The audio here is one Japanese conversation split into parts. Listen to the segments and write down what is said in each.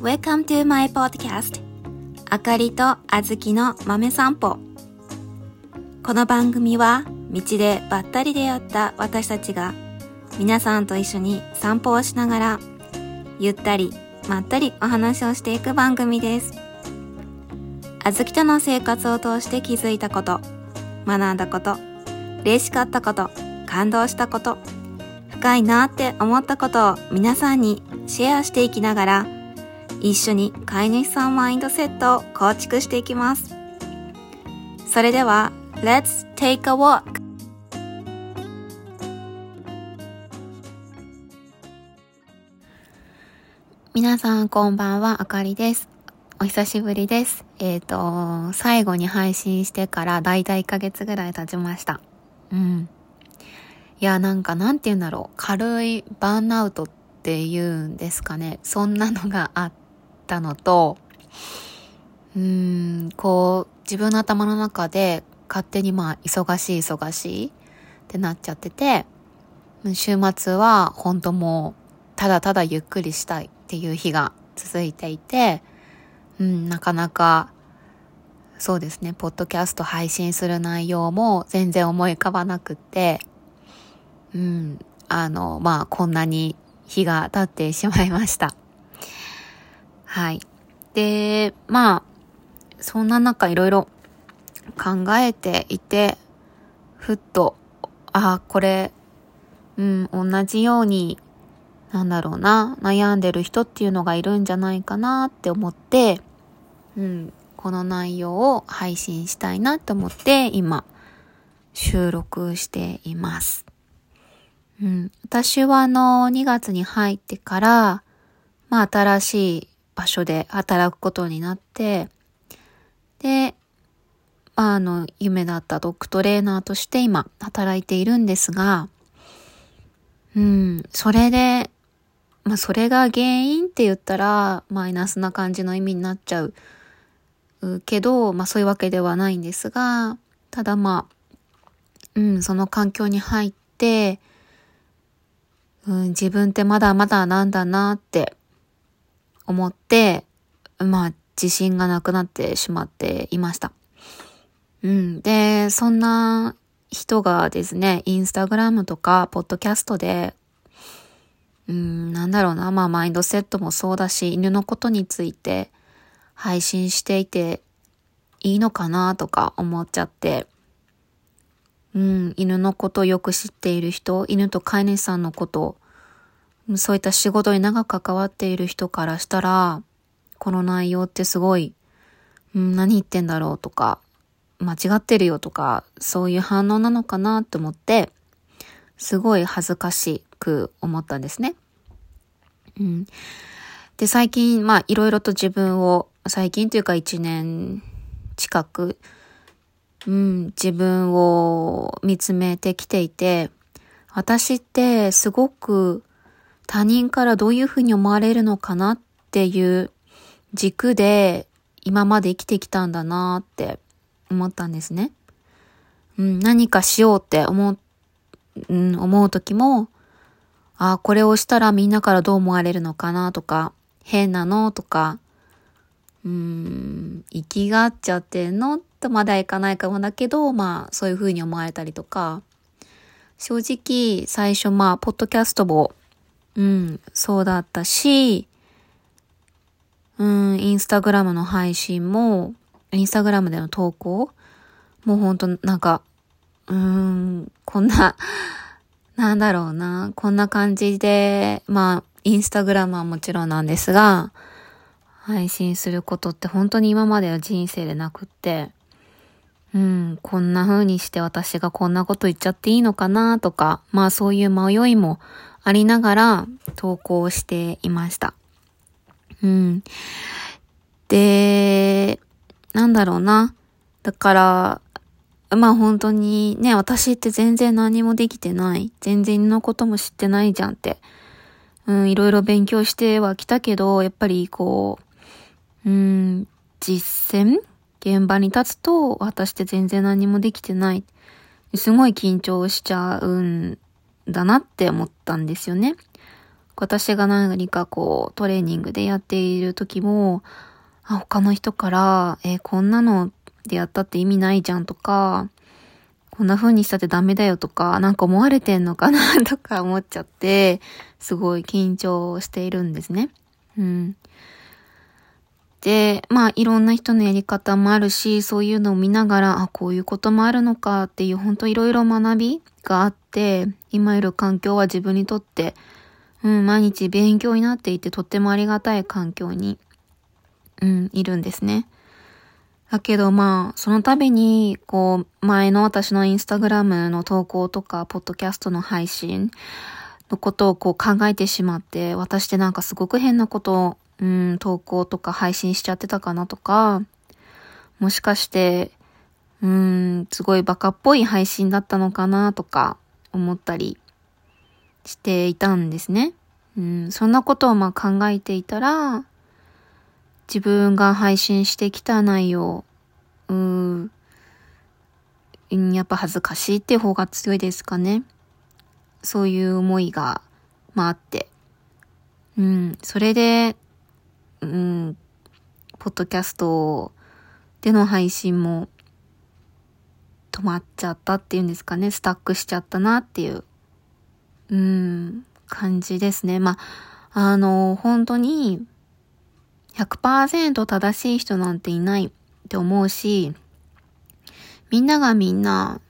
Welcome to my podcast. あかりとあずきの豆散歩。この番組は道でばったり出会った私たちが皆さんと一緒に散歩をしながらゆったりまったりお話をしていく番組です。あずきとの生活を通して気づいたこと学んだこと嬉しかったこと感動したこと深いなって思ったことを皆さんにシェアしていきながら一緒に飼い主さんマインドセットを構築していきますそれでは Let's take a walk! 皆さんこんばんは、あかりです。お久しぶりです。えっ、ー、と、最後に配信してからだいたい1ヶ月ぐらい経ちました。うん。いや、なんかなんて言うんだろう。軽いバーンアウトっていうんですかね。そんなのがあったのと、うーん、こう、自分の頭の中で勝手にまあ、忙しい忙しいってなっちゃってて、週末は本当もう、ただただゆっくりしたいっていう日が続いていて、うん、なかなか、そうですね、ポッドキャスト配信する内容も全然思い浮かばなくって、うん、あの、まあ、こんなに日が経ってしまいました。はい。で、まあ、そんな中いろいろ考えていて、ふっと、ああ、これ、うん、同じように、なんだろうな、悩んでる人っていうのがいるんじゃないかなって思って、うん、この内容を配信したいなと思って今収録しています。うん、私はあの2月に入ってから、まあ新しい場所で働くことになって、で、まああの夢だったドッグトレーナーとして今働いているんですが、うん、それで、まあそれが原因って言ったらマイナスな感じの意味になっちゃうけど、まあそういうわけではないんですが、ただまあ、うん、その環境に入って、うん、自分ってまだまだなんだなって思って、まあ自信がなくなってしまっていました。うん。で、そんな人がですね、インスタグラムとか、ポッドキャストで、うん、なんだろうな、まあマインドセットもそうだし、犬のことについて、配信していていいのかなとか思っちゃって、うん、犬のことよく知っている人、犬と飼い主さんのこと、そういった仕事に長く関わっている人からしたら、この内容ってすごい、何言ってんだろうとか、間違ってるよとか、そういう反応なのかなって思って、すごい恥ずかしく思ったんですね。うん。で、最近、まあ、いろいろと自分を最近というか一年近く、うん、自分を見つめてきていて、私ってすごく他人からどういうふうに思われるのかなっていう軸で今まで生きてきたんだなって思ったんですね。うん、何かしようって思う、うん、思う時も、ああ、これをしたらみんなからどう思われるのかなとか、変なのとか、うーん、生きがっちゃってんのとまだいかないかもだけど、まあ、そういう風に思われたりとか、正直、最初、まあ、ポッドキャストも、うん、そうだったし、うん、インスタグラムの配信も、インスタグラムでの投稿もうほんと、なんか、うーん、こんな、なんだろうな、こんな感じで、まあ、インスタグラムはもちろんなんですが、配信することって本当に今までは人生でなくって、うん、こんな風にして私がこんなこと言っちゃっていいのかなとか、まあそういう迷いもありながら投稿していました。うん。で、なんだろうな。だから、まあ本当にね、私って全然何もできてない。全然のことも知ってないじゃんって。うん、いろいろ勉強してはきたけど、やっぱりこう、うん、実践？現場に立つと、私って全然何もできてない。すごい緊張しちゃうんだなって思ったんですよね。私が何かこうトレーニングでやっている時も、あ、他の人から、えー、こんなのでやったって意味ないじゃんとか、こんな風にしたってダメだよとか、なんか思われてんのかな とか思っちゃって、すごい緊張しているんですね。うん。で、まあいろんな人のやり方もあるし、そういうのを見ながら、あ、こういうこともあるのかっていう、ほんといろいろ学びがあって、今いる環境は自分にとって、うん、毎日勉強になっていてとってもありがたい環境に、うん、いるんですね。だけどまあ、その度に、こう、前の私のインスタグラムの投稿とか、ポッドキャストの配信のことをこう考えてしまって、私ってなんかすごく変なことを、うん、投稿とか配信しちゃってたかなとか、もしかして、うん、すごいバカっぽい配信だったのかなとか思ったりしていたんですね。うん、そんなことをまあ考えていたら、自分が配信してきた内容、うーん、やっぱ恥ずかしいって方が強いですかね。そういう思いが、まああって。うん、それで、うん、ポッドキャストでの配信も止まっちゃったっていうんですかね、スタックしちゃったなっていう、うん、感じですね。まあ、あの、本当に、100%正しい人なんていないって思うし、みんながみんな、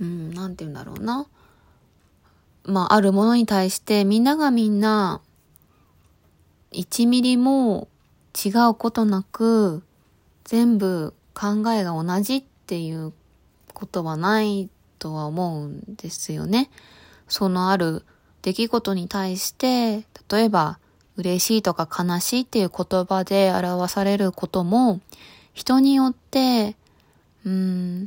うん、なんて言うんだろうな。まあ、あるものに対してみんながみんな、1ミリも違うことなく、全部考えが同じっていうことはないとは思うんですよね。そのある出来事に対して、例えば、嬉しいとか悲しいっていう言葉で表されることも、人によって、うーん、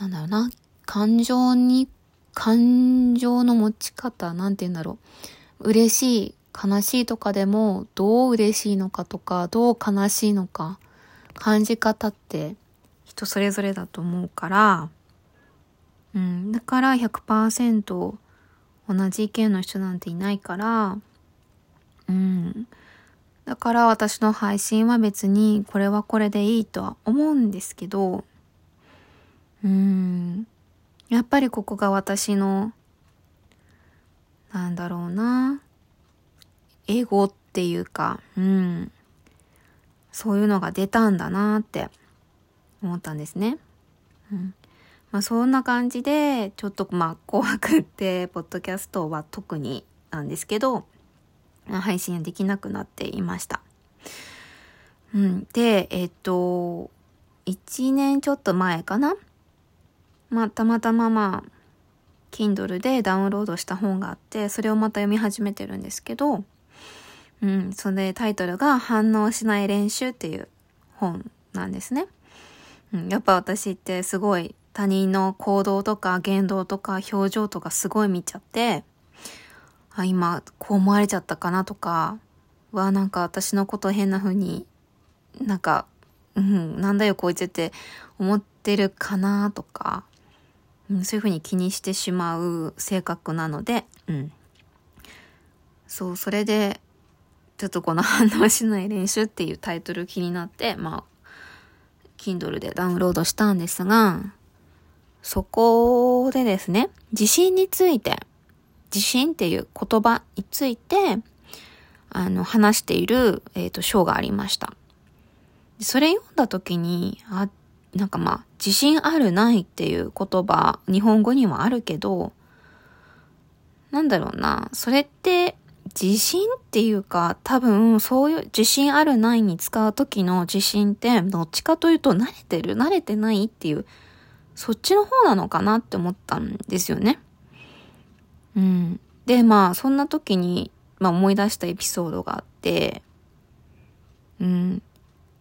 なんだろうな、感情に、感情の持ち方、なんて言うんだろう。嬉しい、悲しいとかでも、どう嬉しいのかとか、どう悲しいのか、感じ方って人それぞれだと思うから、うん、だから100%同じ意見の人なんていないから、うん。だから私の配信は別にこれはこれでいいとは思うんですけど、うん。やっぱりここが私の、なんだろうな。エゴっていうか、うん。そういうのが出たんだなって思ったんですね。うん。まあそんな感じで、ちょっとまあ怖くって、ポッドキャストは特になんですけど、配信できなくなっていました。うん。で、えっと、1年ちょっと前かな？まあ、たまたままあ、Kindle でダウンロードした本があって、それをまた読み始めてるんですけど、うん、それタイトルが反応しない練習っていう本なんですね。やっぱ私ってすごい他人の行動とか言動とか表情とかすごい見ちゃって、あ、今、こう思われちゃったかなとか、は、なんか私のこと変な風に、なんか、うん、なんだよこいつって思ってるかなとか、うん、そういう風に気にしてしまう性格なので、うん。そう、それで、ちょっとこの反応しない練習っていうタイトル気になって、まあ、Kindle でダウンロードしたんですが、そこでですね、自信について自信っていう言葉について、あの、話している、えっ、ー、と、章がありました。それ読んだ時に、あ、なんかまあ、自信あるないっていう言葉、日本語にはあるけど、なんだろうな、それって、自信っていうか、多分、そういう自信あるないに使う時の自信って、どっちかというと慣れてる、慣れてないっていう、そっちの方なのかなって思ったんですよね。うん。で、まあ、そんな時に、まあ思い出したエピソードがあって、うん。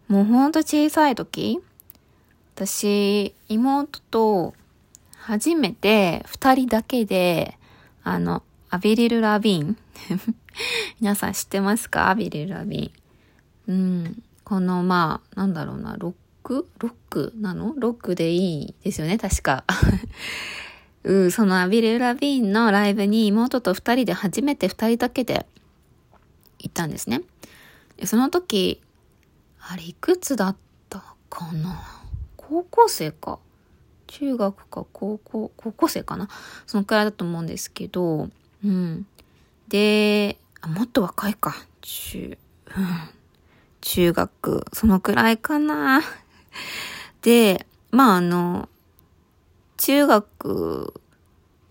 もうほんと小さい時、私、妹と初めて二人だけで、あの、アビリル・ラビーン 皆さん知ってますか？アビリル・ラビン。うん。この、まあ、なんだろうな、ロック？ロックなの？ロックでいいですよね、確か。うん、そのアビル・ラビーンのライブに妹と二人で初めて二人だけで行ったんですね。その時、あれいくつだったかな？高校生か。中学か高校、高校生かな？そのくらいだと思うんですけど、うん。で、あもっと若いか。中、うん。中学、そのくらいかな。で、まああの、中学、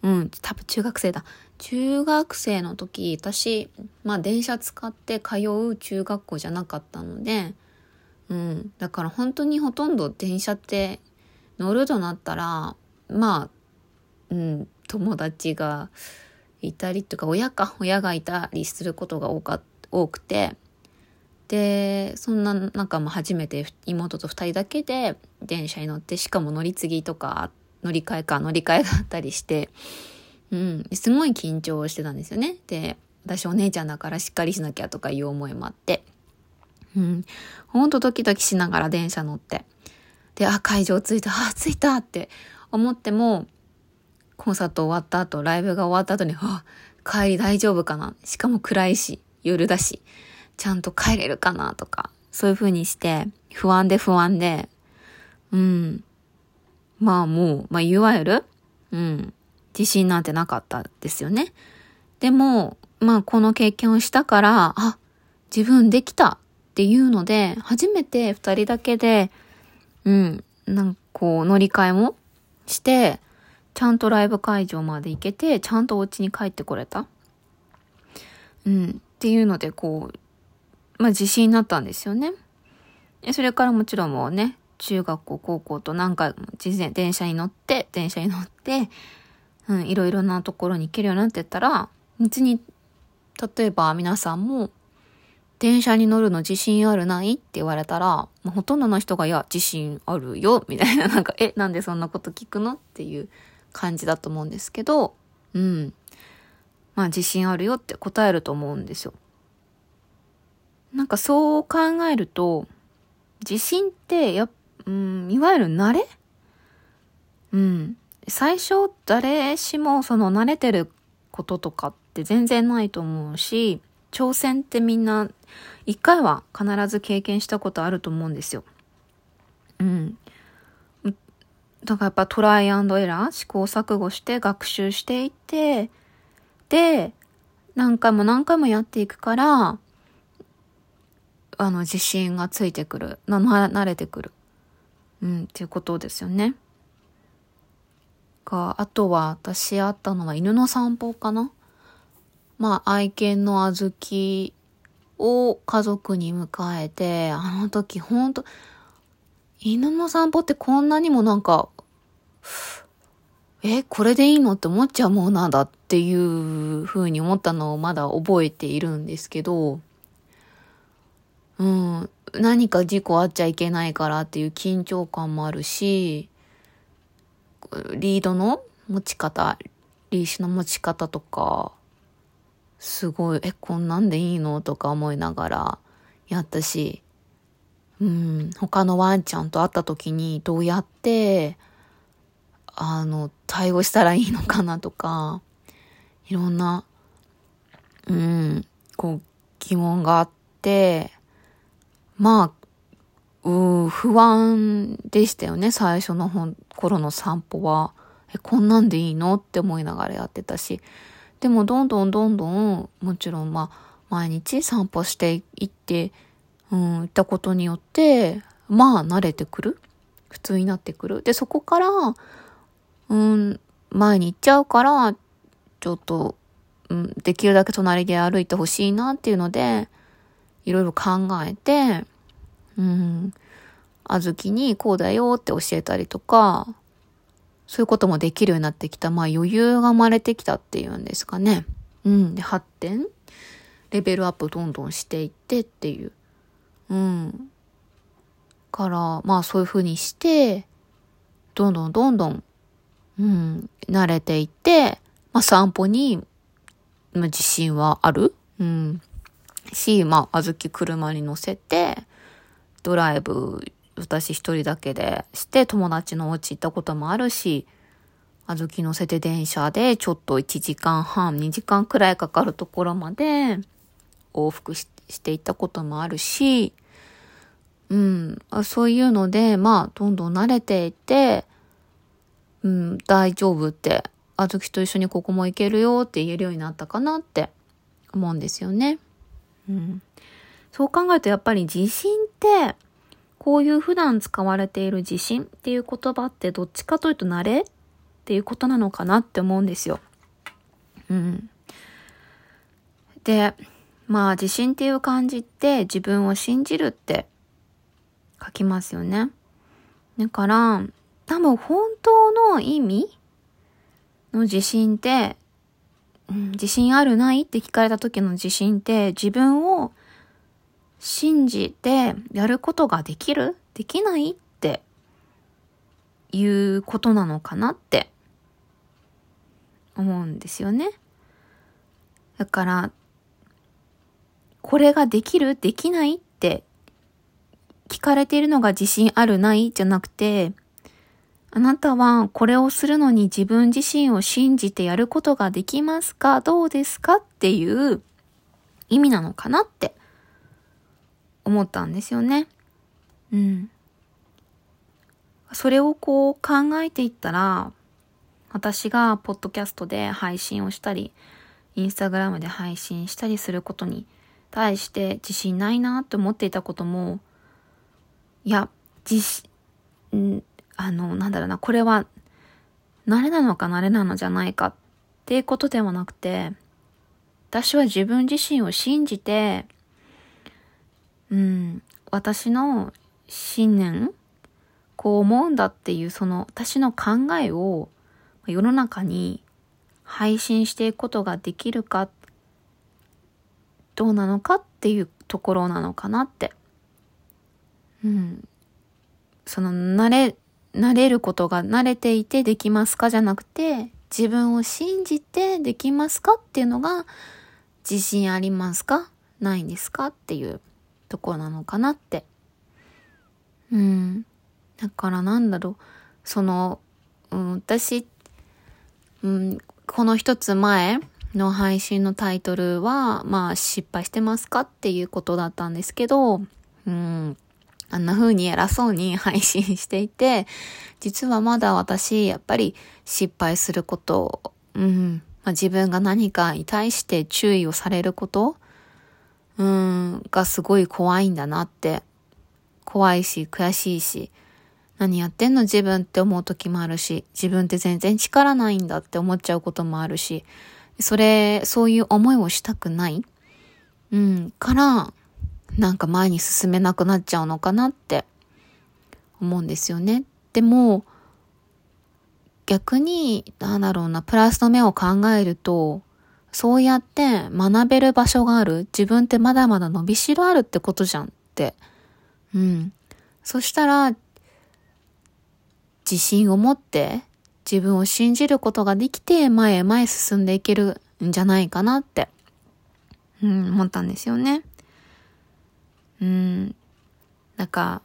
うん、多分中学生だ。中学生の時、私、まあ電車使って通う中学校じゃなかったので、うん、だから本当にほとんど電車って乗るとなったら、まあ、うん、友達がいたりとか、親か、親がいたりすることが多か多くて、で、そんな中も初めて妹と二人だけで電車に乗って、しかも乗り継ぎとか、乗り換えか乗り換えがあったりして、うん、すごい緊張してたんですよね。で、私お姉ちゃんだからしっかりしなきゃとかいう思いもあって、うん、ほんとドキドキしながら電車乗って、で、あ、会場着いた、あ、着いたって思っても、コンサート終わった後、ライブが終わった後に、あ、帰り大丈夫かなしかも暗いし、夜だし、ちゃんと帰れるかなとか、そういう風にして、不安で不安で、うん。まあもう、まあいわゆる、うん。自信なんてなかったですよね。でも、まあこの経験をしたから、あ、自分できたっていうので、初めて二人だけで、うん、なんかこう乗り換えもして、ちゃんとライブ会場まで行けて、ちゃんとお家に帰ってこれた？うん、っていうので、こう、まあ自信になったんですよね。それからもちろんもうね、中学校、高校と何回も事前、電車に乗って、電車に乗って、うん、いろいろなところに行けるようになってったら、別に、例えば皆さんも、電車に乗るの自信あるないって言われたら、まあ、ほとんどの人が、いや、自信あるよ、みたいな、なんか、え、なんでそんなこと聞くの？っていう感じだと思うんですけど、うん。まあ、自信あるよって答えると思うんですよ。なんかそう考えると、自信って、や、うん、いわゆる慣れ？うん。最初、誰しもその慣れてることとかって全然ないと思うし、挑戦ってみんな一回は必ず経験したことあると思うんですよ。うん。だからやっぱトライアンドエラー、試行錯誤して学習していって、で、何回も何回もやっていくから、あの、自信がついてくる。な、慣れてくる。うん、っていうことですよね。か、あとは私あったのは犬の散歩かなまあ、愛犬のあずきを家族に迎えて、あの時ほんと、犬の散歩ってこんなにもなんか、え、これでいいのって思っちゃうものなんだっていう風に思ったのをまだ覚えているんですけど、うん、何か事故あっちゃいけないからっていう緊張感もあるし、リードの持ち方、リーシュの持ち方とか、すごい、え、こんなんでいいのとか思いながらやったし、うん、他のワンちゃんと会った時にどうやって、あの、対応したらいいのかなとか、いろんな、うん、こう、疑問があって、まあ、う不安でしたよね、最初の頃の散歩は。え、こんなんでいいのって思いながらやってたし。でもどんどんどんどん、もちろんまあ、毎日散歩していって、うん、行ったことによって、まあ慣れてくる。普通になってくる。で、そこから、うん、前に行っちゃうから、ちょっと、うん、できるだけ隣で歩いてほしいなっていうので、いろいろ考えて、うん、あずきにこうだよって教えたりとか、そういうこともできるようになってきた。まあ余裕が生まれてきたっていうんですかね。うん。で、発展レベルアップどんどんしていってっていう。うん。から、まあそういうふうにして、どんどんどんどん、うん、慣れていって、まあ散歩に、まあ、自信はある。うん。し、まあ、あずき車に乗せて、ドライブ私一人だけでして友達のお家行ったこともあるし、あずき乗せて電車でちょっと1時間半、2時間くらいかかるところまで往復していったこともあるし、うん、そういうので、まあ、どんどん慣れていって、うん、大丈夫って、あずきと一緒にここも行けるよって言えるようになったかなって思うんですよね。うん。そう考えるとやっぱり自信って、こういう普段使われている自信っていう言葉ってどっちかというと慣れっていうことなのかなって思うんですよ。うん。で、まあ自信っていう感じって自分を信じるって書きますよね。だから、多分本当の意味の自信って、うん、自信あるないって聞かれた時の自信って自分を信じてやることができる？できないっていうことなのかなって思うんですよね。だから、これができる？できないって聞かれているのが自信あるないじゃなくて、あなたはこれをするのに自分自身を信じてやることができますか？どうですか？っていう意味なのかなって思ったんですよね。うん。それをこう考えていったら、私がポッドキャストで配信をしたり、インスタグラムで配信したりすることに対して自信ないなって思っていたことも、いや、自信、あの、なんだろうな、これは、慣れなのか慣れなのじゃないかっていうことではなくて、私は自分自身を信じて、うん、私の信念、こう思うんだっていうその私の考えを世の中に配信していくことができるか、どうなのかっていうところなのかなって。うん。その慣れ、慣れることが慣れていてできますかじゃなくて、自分を信じてできますかっていうのが、自信ありますか？ないんですか？っていうとこなのかなって。うん。だからなんだろう、その、うん、私、うん、この一つ前の配信のタイトルは、まあ失敗してますか？っていうことだったんですけど、うん、あんな風に偉そうに配信していて、実はまだ私、やっぱり失敗すること、うん、まあ、自分が何かに対して注意をされること、うん、がすごい怖いんだなって。怖いし、悔しいし、何やってんの？自分って思う時もあるし、自分って全然力ないんだって思っちゃうこともあるし、それ、そういう思いをしたくない。うん、から、なんか前に進めなくなっちゃうのかなって思うんですよね。でも、逆に、なんだろうな、プラスの目を考えると、そうやって学べる場所がある。自分ってまだまだ伸びしろあるってことじゃんって。うん。そしたら、自信を持って自分を信じることができて前へ前へ進んでいけるんじゃないかなって、うん、思ったんですよね。うん。なんか、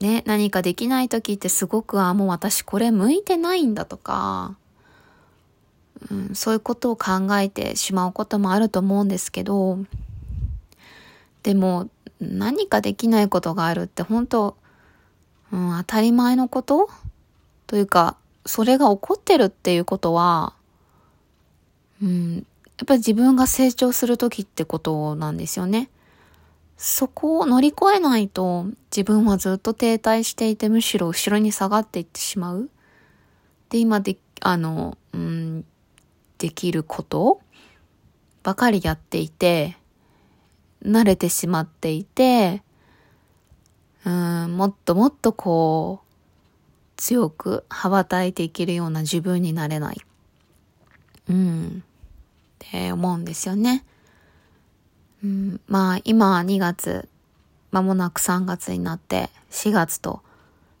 ね、何かできない時ってすごく、あ、もう私これ向いてないんだとか、うん、そういうことを考えてしまうこともあると思うんですけど、でも、何かできないことがあるって本当、うん、当たり前のこと？というか、それが起こってるっていうことは、うん、やっぱり自分が成長する時ってことなんですよね。そこを乗り越えないと自分はずっと停滞していてむしろ後ろに下がっていってしまう。で、今で、あの、うん、できることばかりやっていて、慣れてしまっていて、うん、もっともっとこう、強く羽ばたいていけるような自分になれない。うん、って思うんですよね。うん、まあ今2月、間もなく3月になって4月と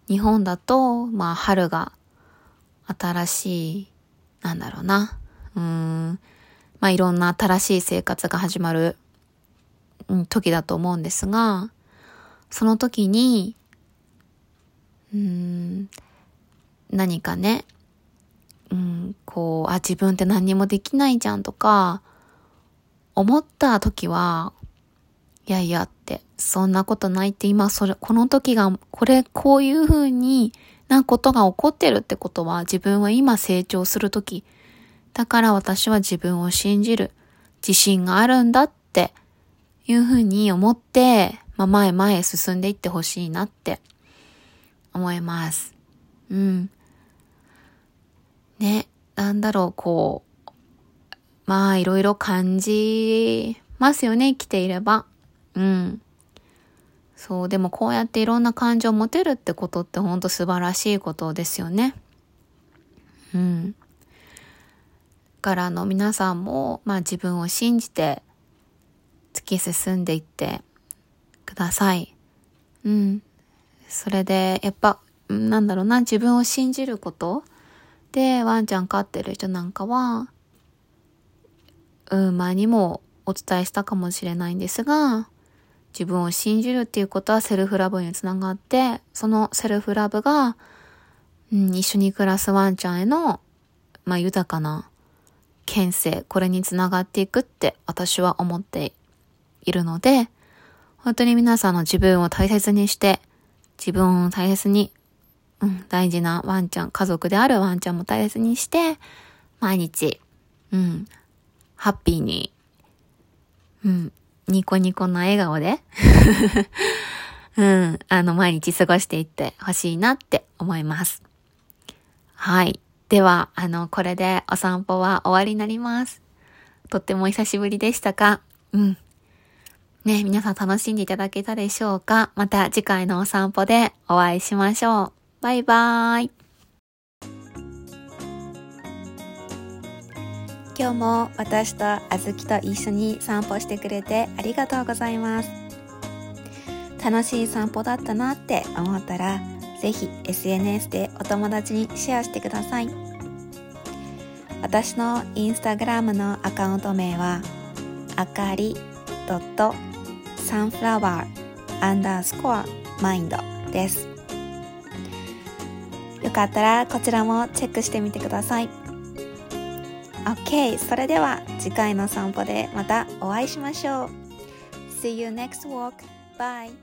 日本だとまあ春が新しい、なんだろうな。うん、まあいろんな新しい生活が始まる、うん、時だと思うんですが、その時に、うん、何かね、うん、こう、あ、自分って何にもできないじゃんとか、思った時は、いやいやって、そんなことないって今それ、この時が、これ、こういう風になことが起こってるってことは自分は今成長する時。だから私は自分を信じる。自信があるんだっていう風に思って、まあ、前前へ進んでいってほしいなって思います。うん。ね、なんだろう、こう、まあいろいろ感じますよね、生きていれば。うん。そう、でもこうやっていろんな感情を持てるってことってほんと素晴らしいことですよね。うん。からの皆さんも、まあ自分を信じて突き進んでいってください。うん。それで、やっぱ、なんだろうな、自分を信じることで、ワンちゃん飼ってる人なんかは、うん、前にもお伝えしたかもしれないんですが、自分を信じるっていうことは self-love につながって、その self-love が、うん、一緒に暮らすワンちゃんへの、まあ、豊かな犬生、これにつながっていくって私は思っているので、本当に皆さんの自分を大切にして、自分を大切に、うん、大事なワンちゃん、家族であるワンちゃんも大切にして、毎日、うん、ハッピーに、うん、ニコニコな笑顔で うん、あの、毎日過ごしていってほしいなって思います。はい。では、あの、これでお散歩は終わりになります。とっても久しぶりでしたか？うん。ね、皆さん楽しんでいただけたでしょうか？また次回のお散歩でお会いしましょう。バイバーイ。今日も私とあずきと一緒に散歩してくれてありがとうございます。楽しい散歩だったなって思ったら、ぜひ SNS でお友達にシェアしてください。私のインスタグラムのアカウント名は、あかりサンフラワーアンダースコアマインドです。よかったらこちらもチェックしてみてください。OK! それでは次回の散歩でまたお会いしましょう。See you next walk. Bye!